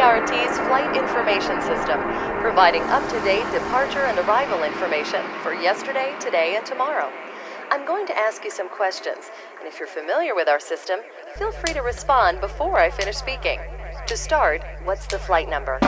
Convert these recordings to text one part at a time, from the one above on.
PRT's flight information system, providing up to date departure and arrival information for yesterday, today, and tomorrow. I'm going to ask you some questions, and if you're familiar with our system, feel free to respond before I finish speaking. To start, what's the flight number?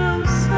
so.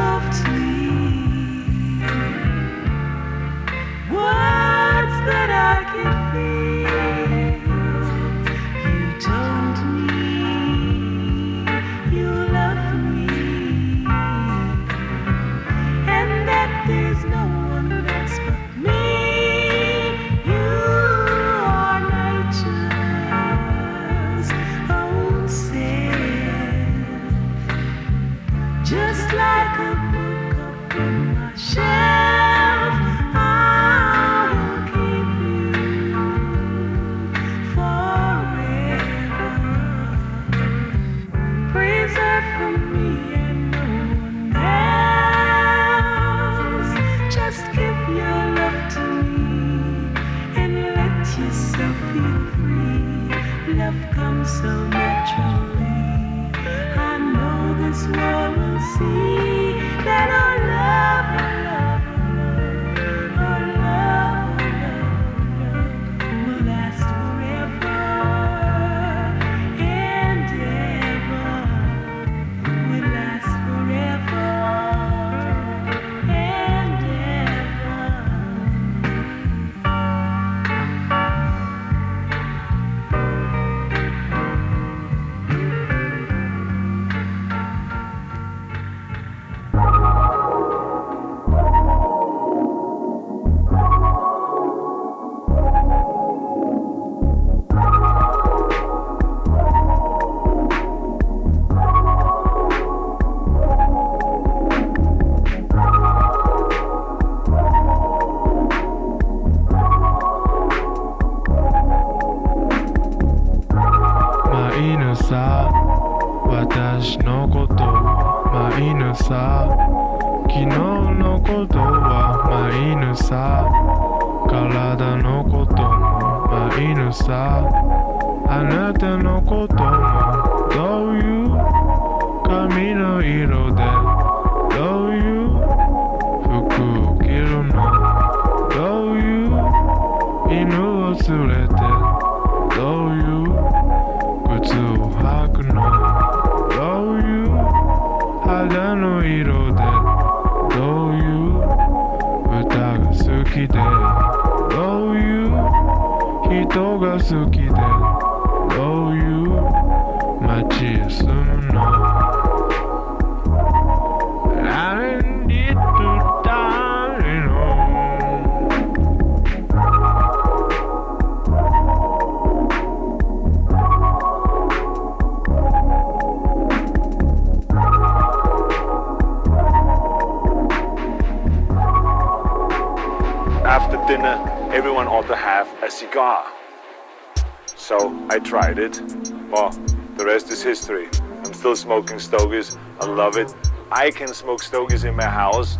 Well, oh, the rest is history. I'm still smoking stogies. I love it. I can smoke stogies in my house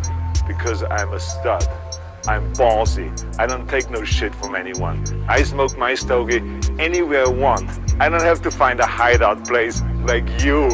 because I'm a stud. I'm ballsy. I don't take no shit from anyone. I smoke my stogie anywhere I want. I don't have to find a hideout place like you.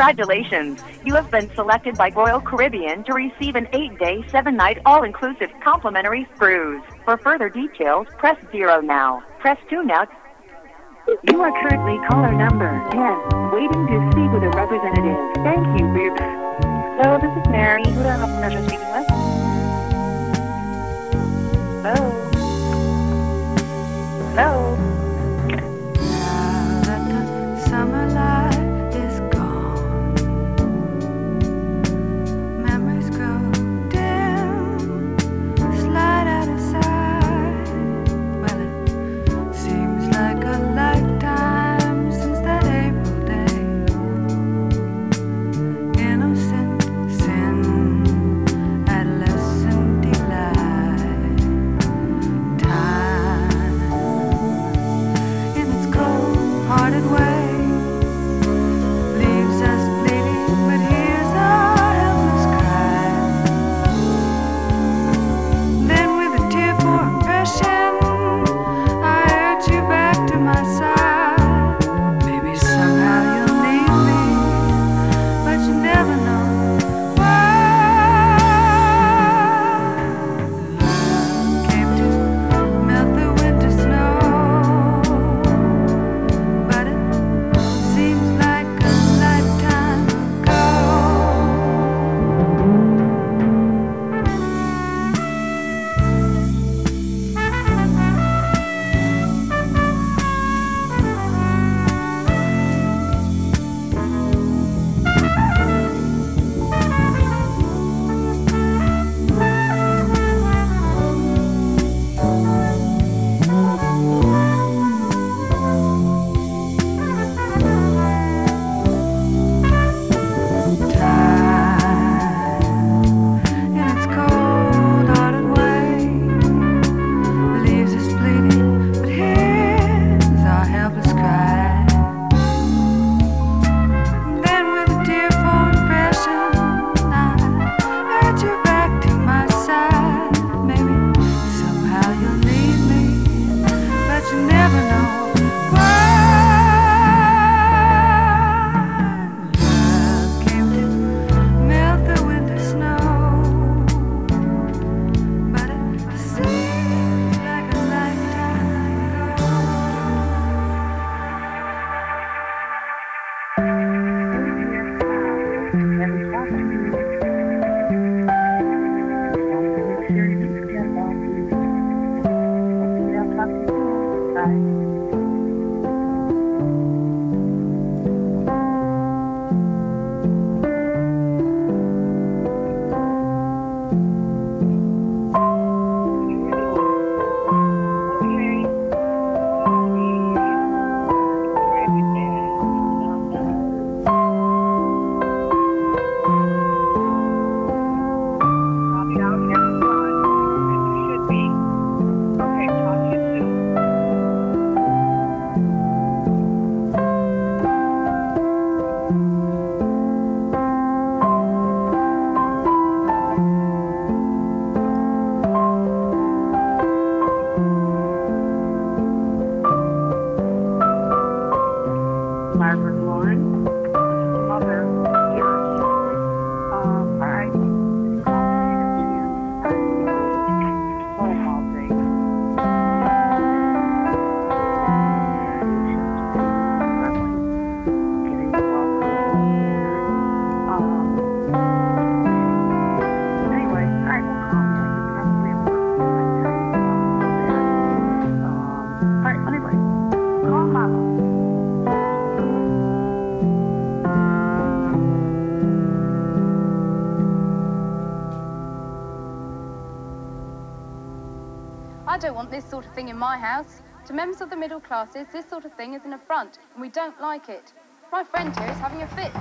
Congratulations! You have been selected by Royal Caribbean to receive an eight-day, seven-night, all-inclusive complimentary cruise. For further details, press zero now. Press two now. You are currently caller number 10, waiting to speak with a representative. Thank you for your... Hello, this is Mary. Who do I have the pleasure speaking with? Hello? Hello? house. To members of the middle classes, this sort of thing is an affront, and we don't like it. My friend here is having a fit.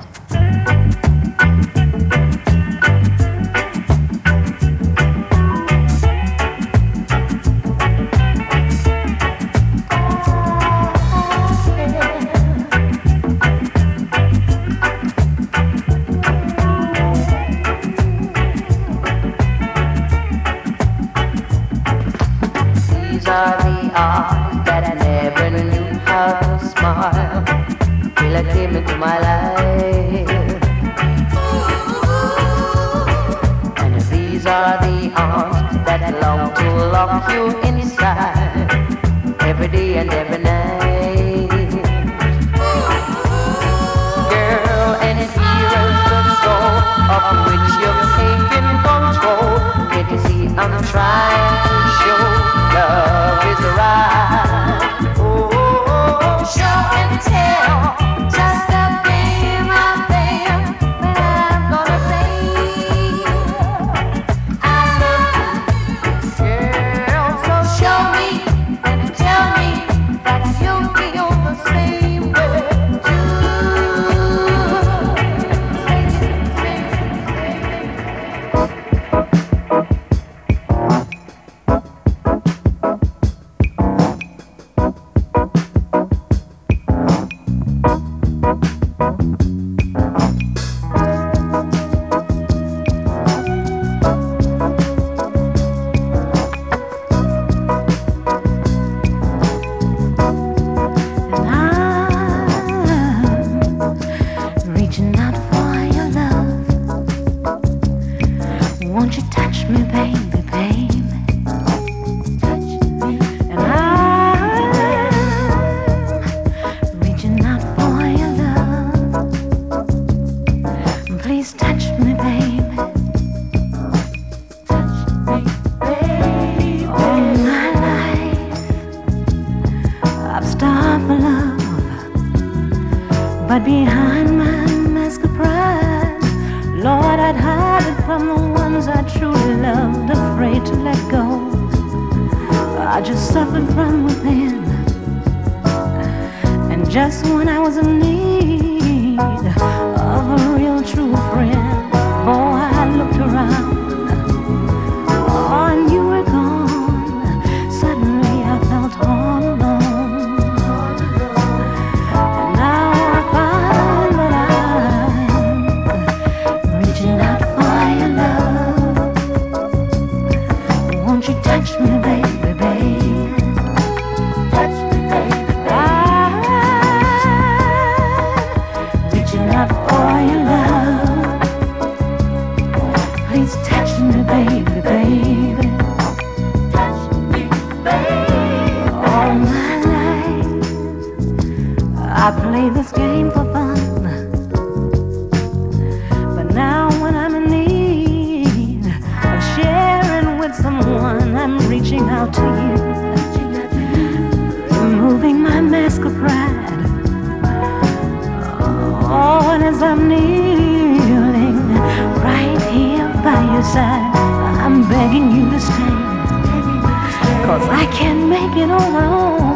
Cause I can make it on my own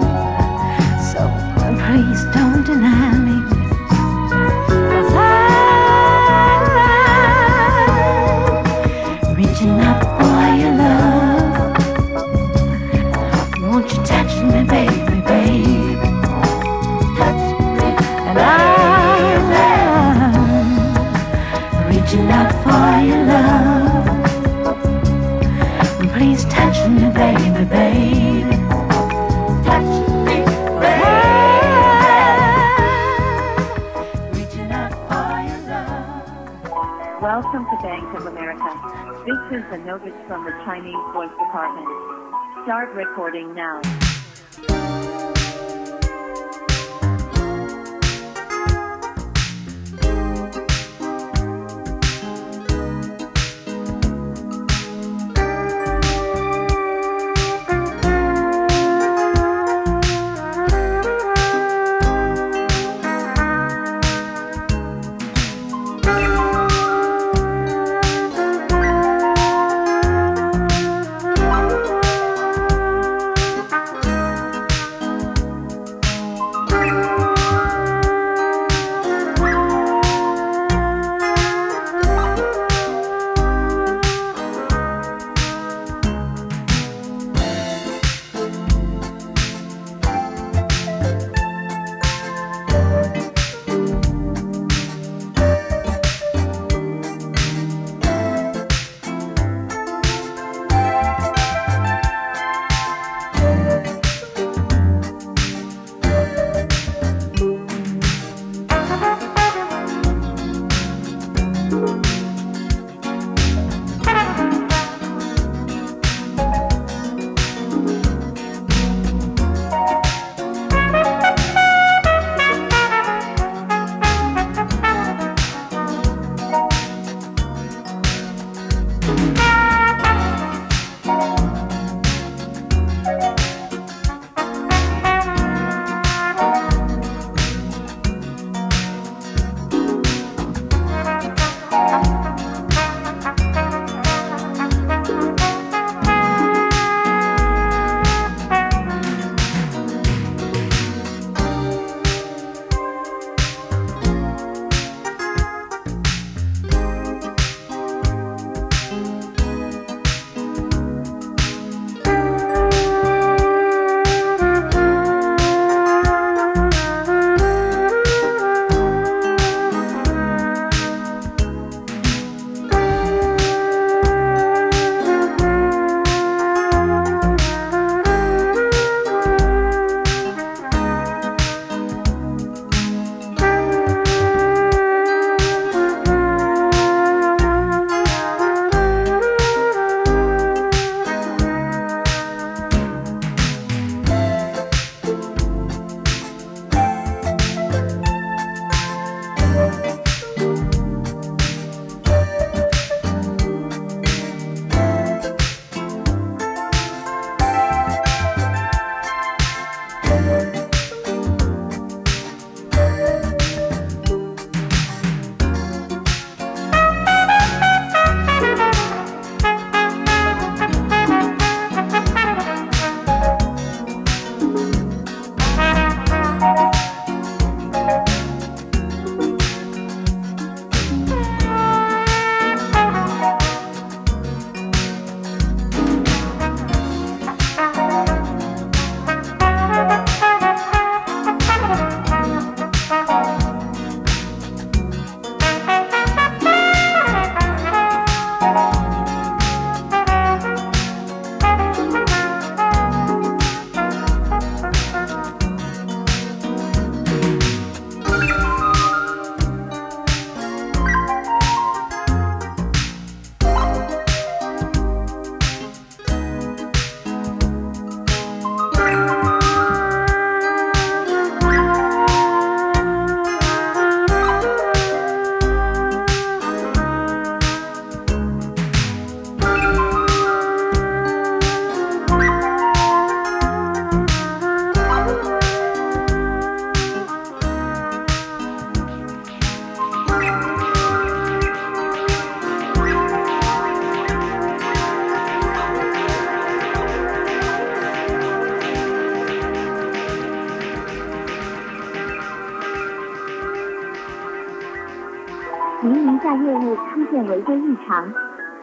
Bank of America. This is a notice from the Chinese Voice Department. Start recording now.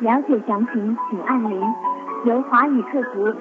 了解详情请按零。由华语客服。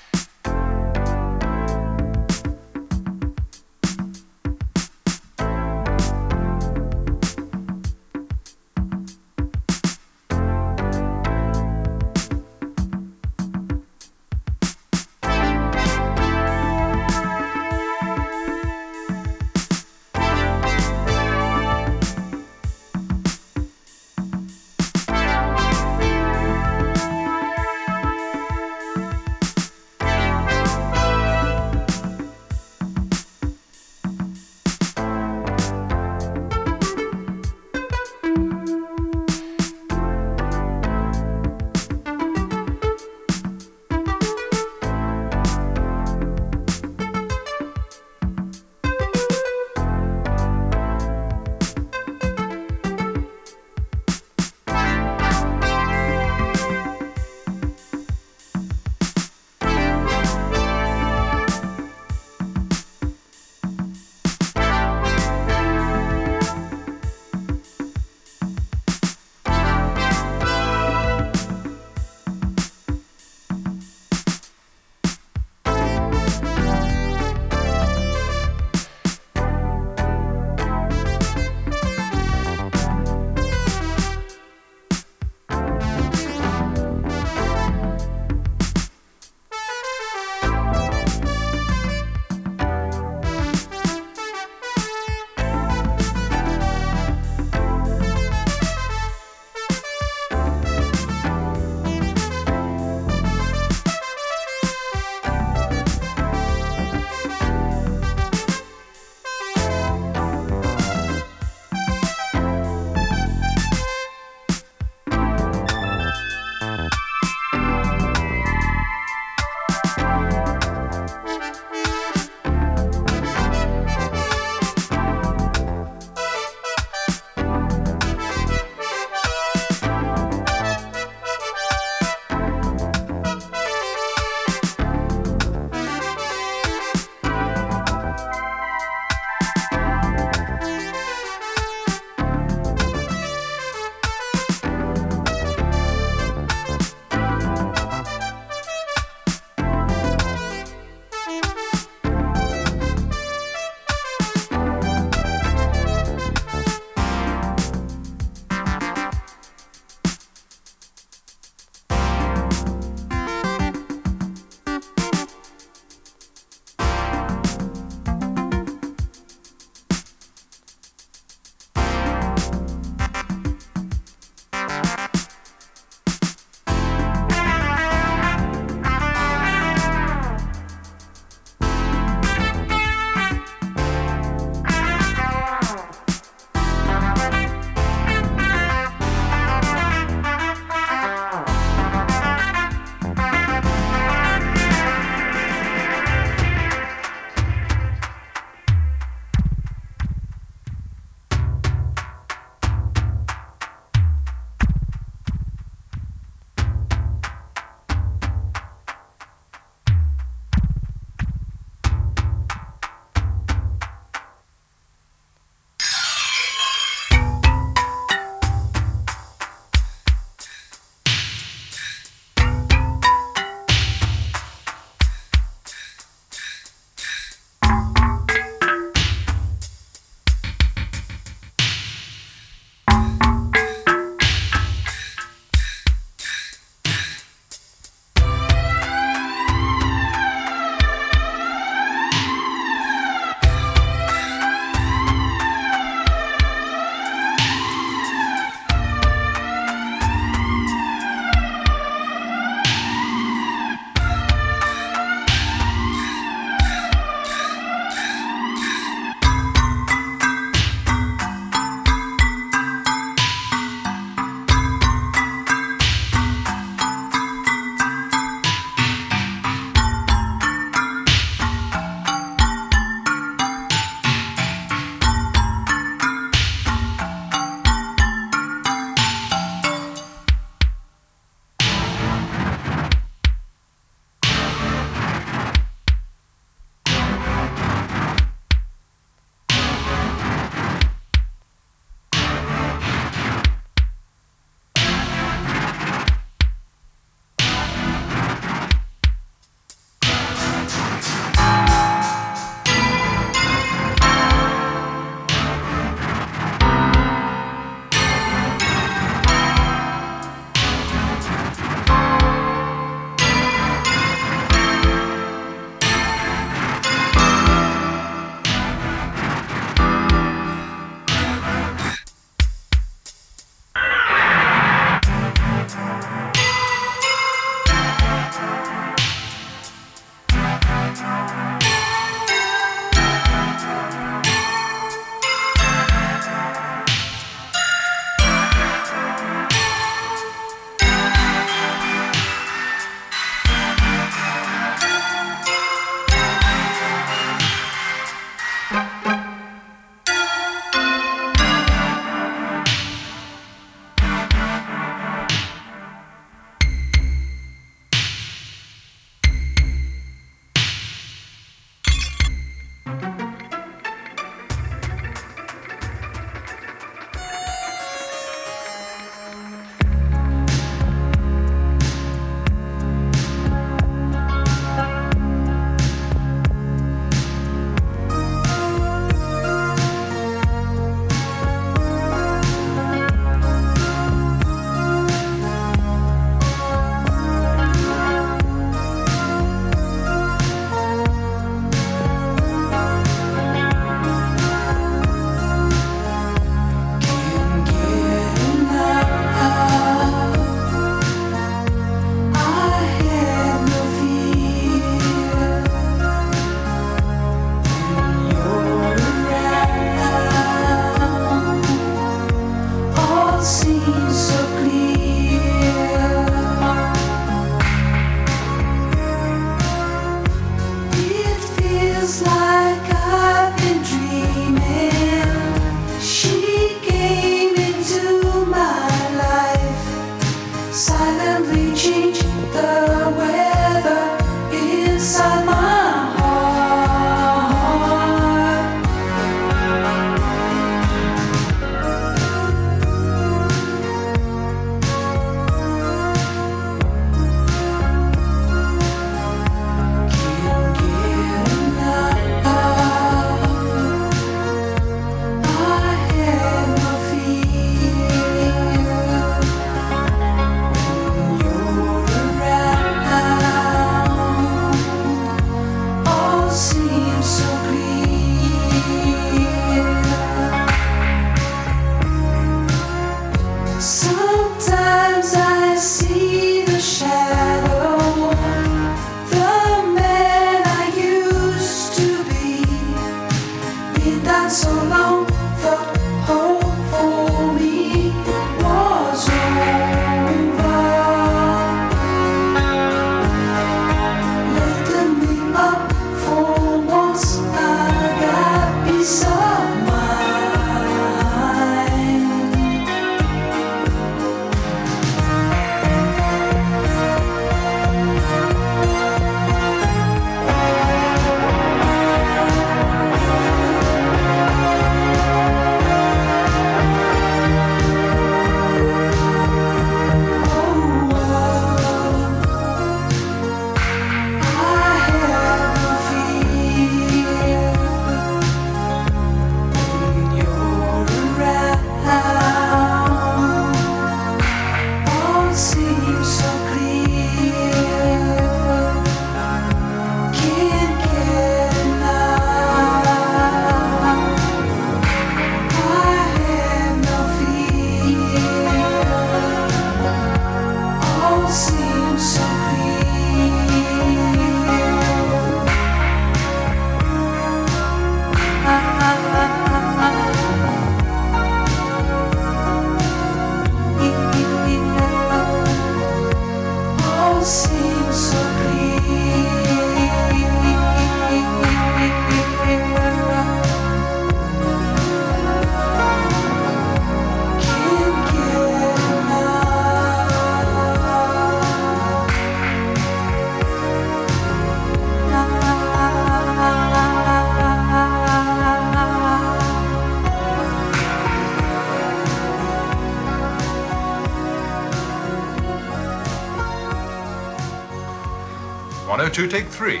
102, take three.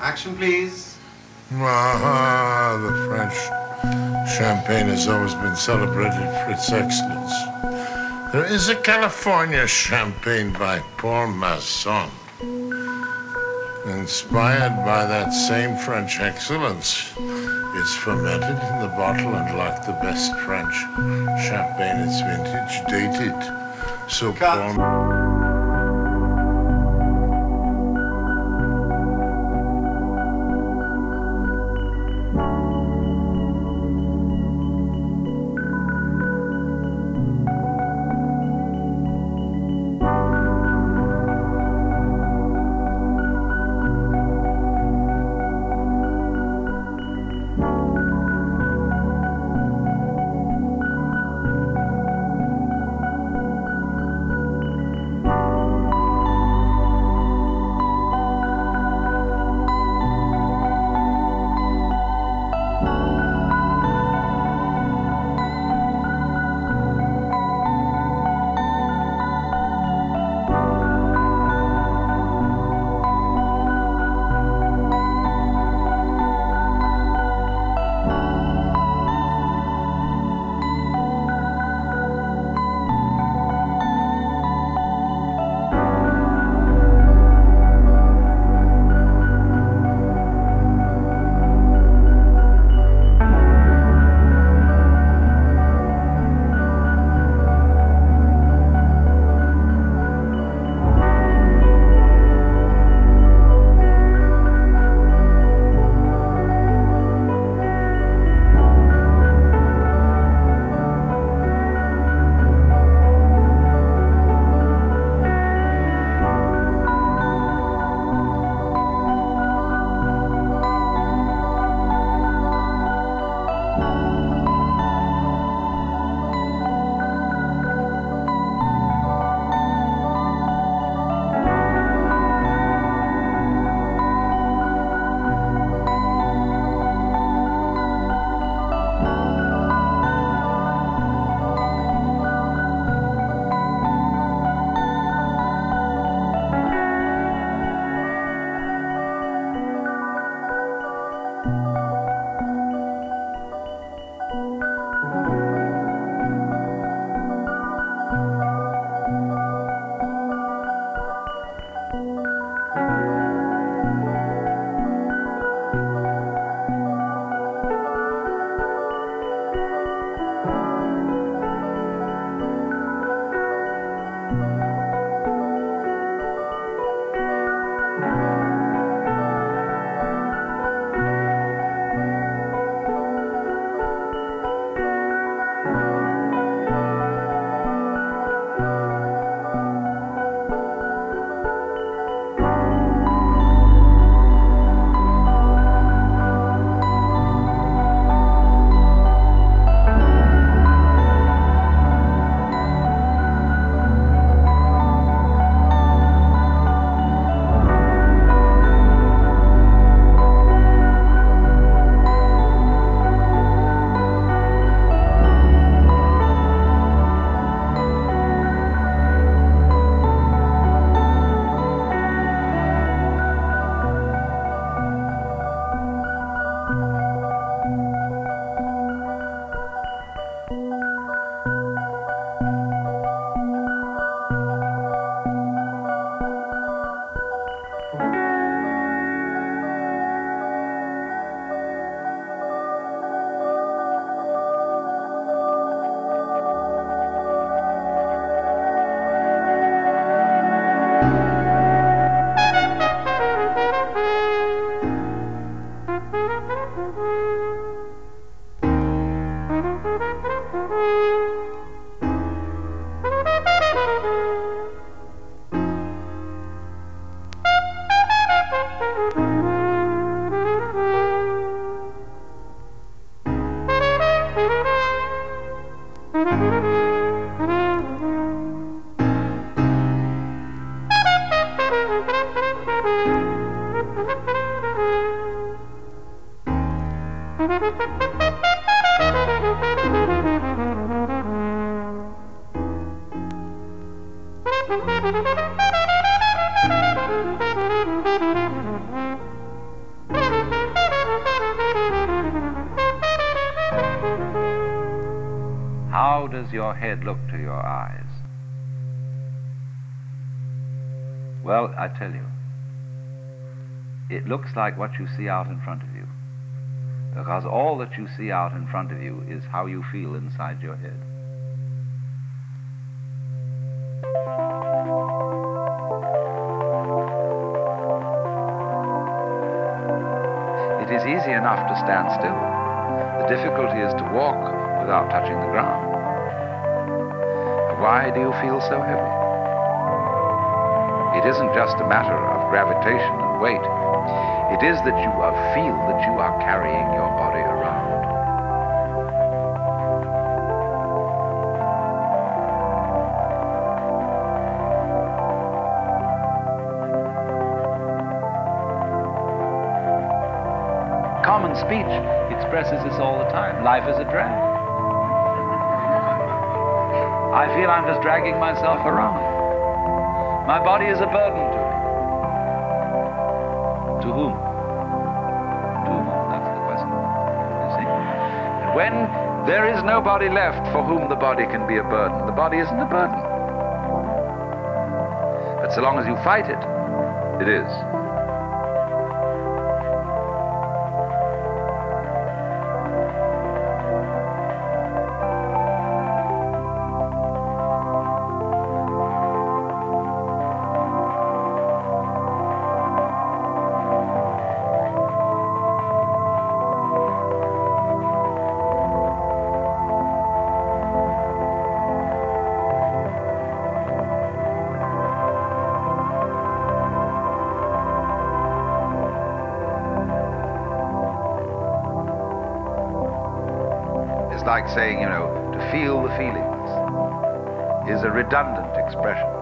Action, please. Ah, the French champagne has always been celebrated for its excellence. There is a California champagne by Paul Masson. Inspired by that same French excellence, it's fermented in the bottle and like the best French champagne, it's vintage dated. So Paul. Head look to your eyes? Well, I tell you, it looks like what you see out in front of you. Because all that you see out in front of you is how you feel inside your head. It is easy enough to stand still. The difficulty is to walk without touching the ground. Why do you feel so heavy? It isn't just a matter of gravitation and weight. It is that you uh, feel that you are carrying your body around. Common speech expresses this all the time. Life is a drag. I feel I'm just dragging myself around. My body is a burden to me. To whom? To whom? That's the question. You see? And when there is nobody left for whom the body can be a burden, the body isn't a burden. But so long as you fight it, it is. Redundant expression.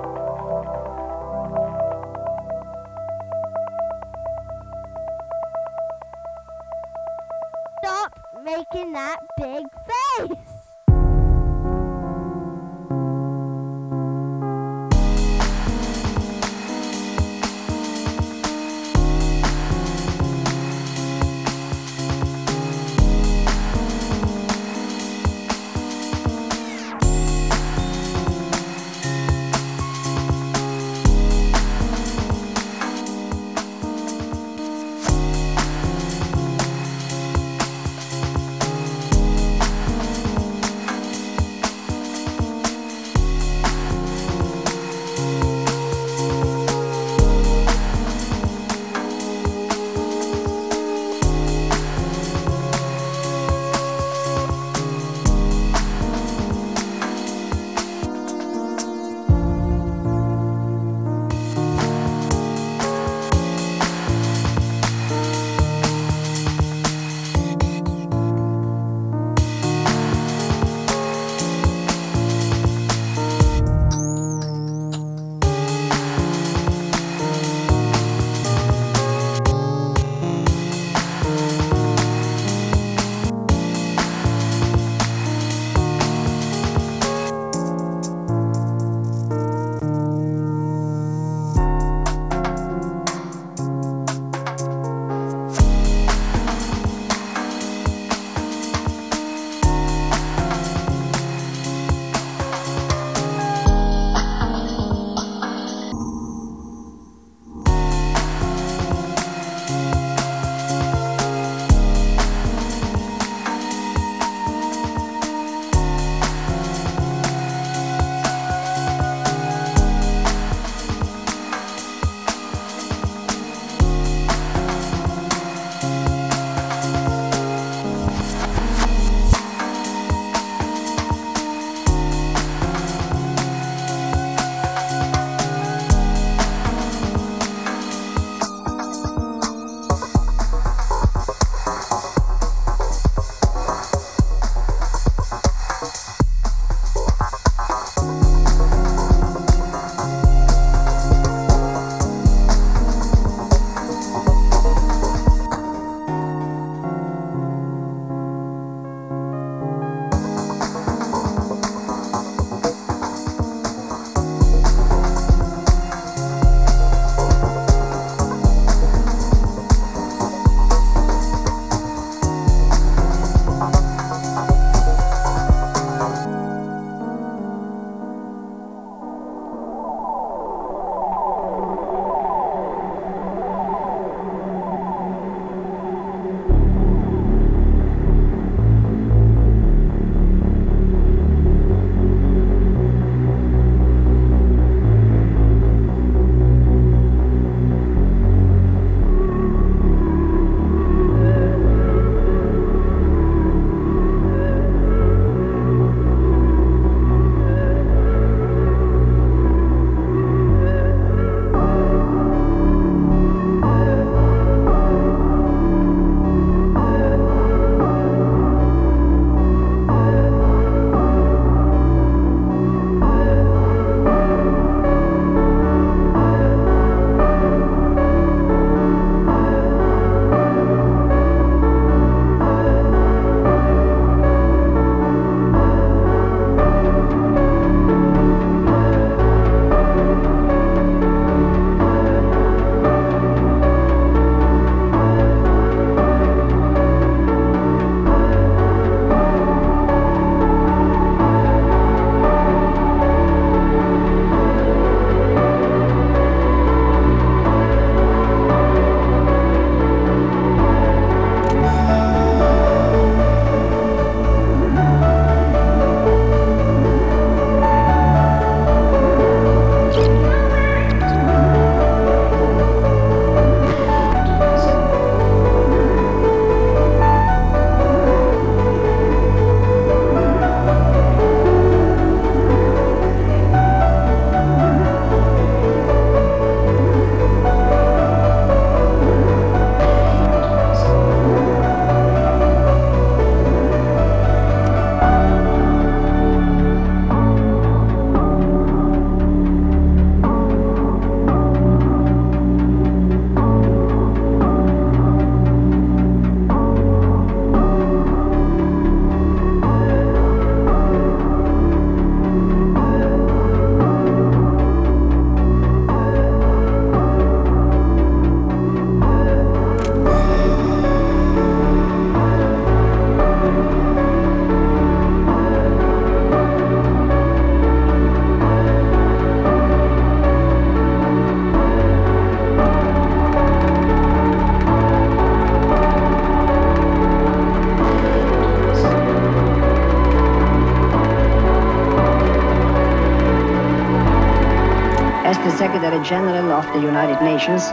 As the Secretary General of the United Nations,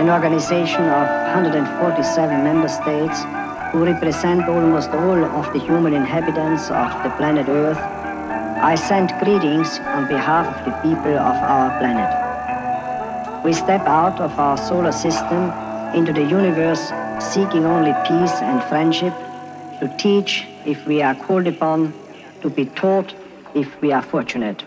an organization of 147 member states who represent almost all of the human inhabitants of the planet Earth, I send greetings on behalf of the people of our planet. We step out of our solar system into the universe seeking only peace and friendship, to teach if we are called upon, to be taught if we are fortunate.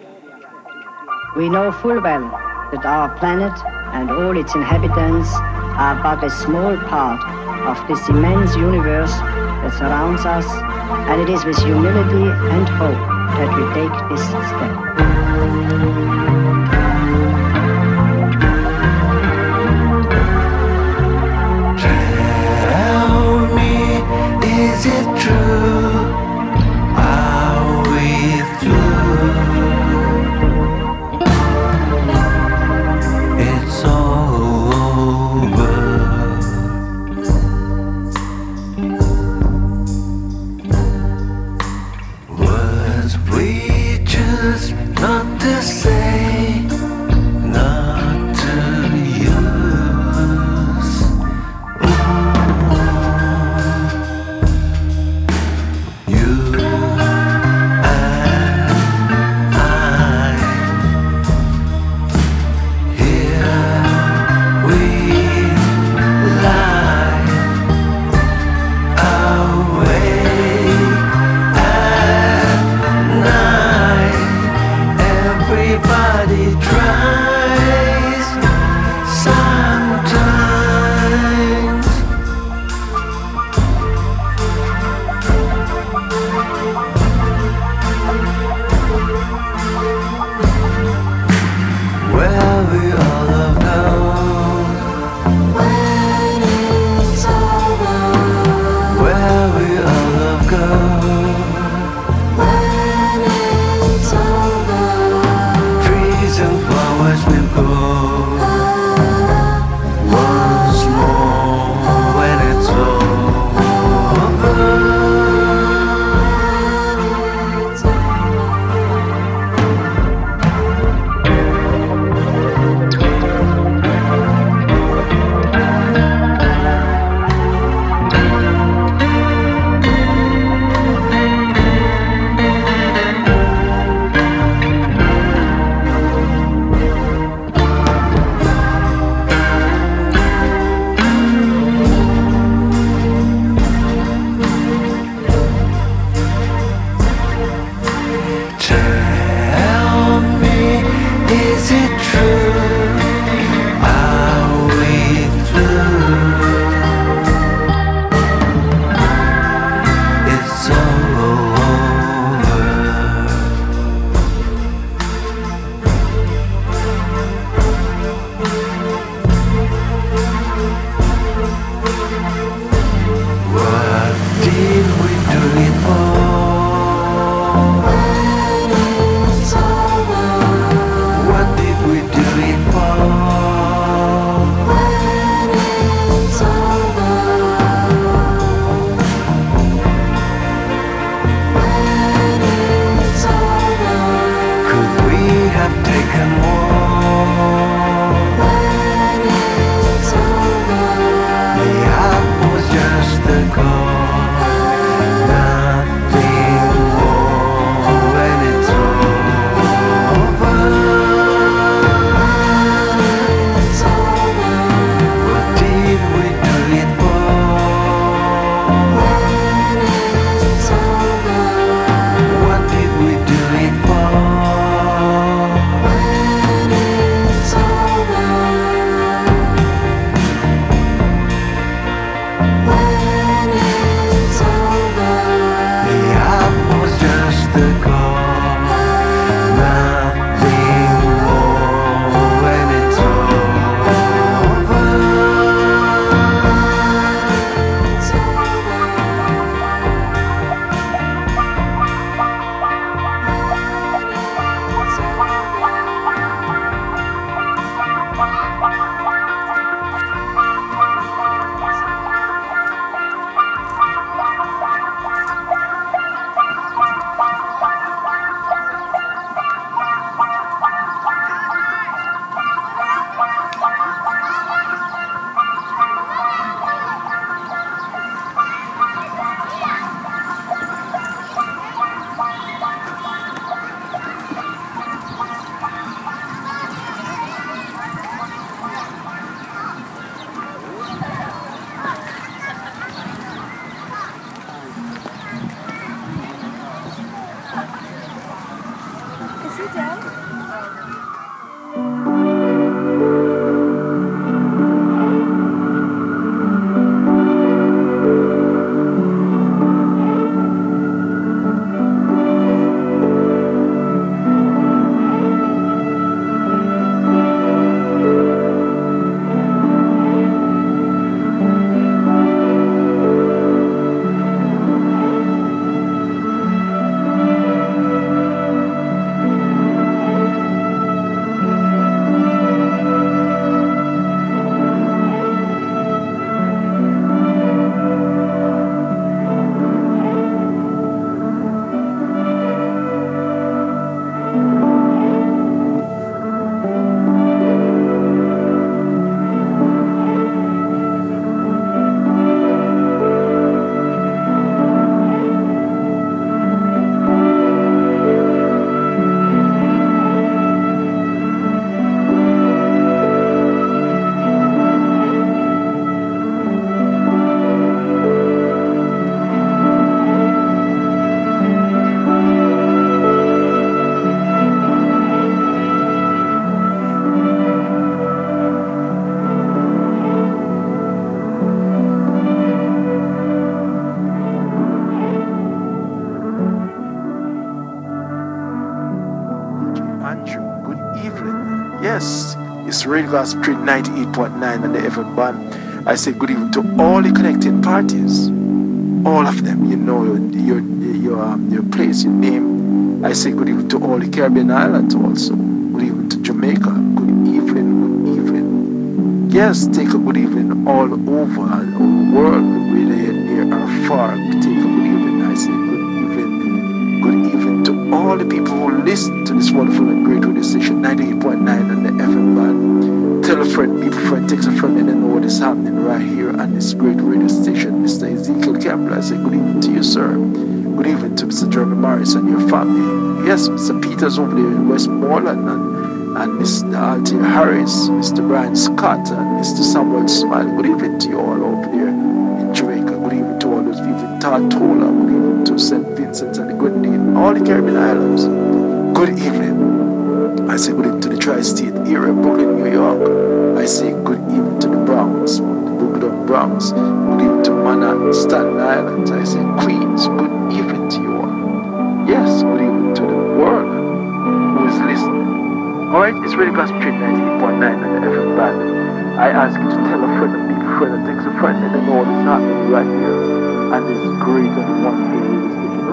We know full well that our planet and all its inhabitants are but a small part of this immense universe that surrounds us, and it is with humility and hope that we take this step. 98.9 and the FM band. I say good evening to all the connected parties. All of them, you know your your um, your place, your name. I say good evening to all the Caribbean islands also. Good evening to Jamaica. Good evening, good evening. Yes, take a good evening all over the world, whether near or far. Take a good evening. I say all the people who listen to this wonderful and great radio station 98.9 and the FM band tell a friend, leave a friend, text a friend, and they know what is happening right here on this great radio station. Mr. Ezekiel Campbell, I say good evening to you, sir. Good evening to Mr. Jeremy Morris and your family. Yes, Mr. Peters over there in Westmoreland, and, and Mr. Altia Harris, Mr. Brian Scott, and Mr. Samuel Smile. Good evening to you all over there in Jamaica. Good evening to all those people in Tortola. Good evening to St. Vincent and the Grenadine, all the Caribbean islands. Good evening. I say good evening to the tri-state area, Brooklyn, New York. I say good evening to the Bronx, Brooklyn Bronx. Good evening to Manhattan, Staten Island. I say Queens, good evening to you all. Yes, good evening to the world who is listening. Alright, it's really Street 98.9 and the FM band. I ask you to tell a friend a friend and text a friend and they know what is happening right here and this great and wonderful.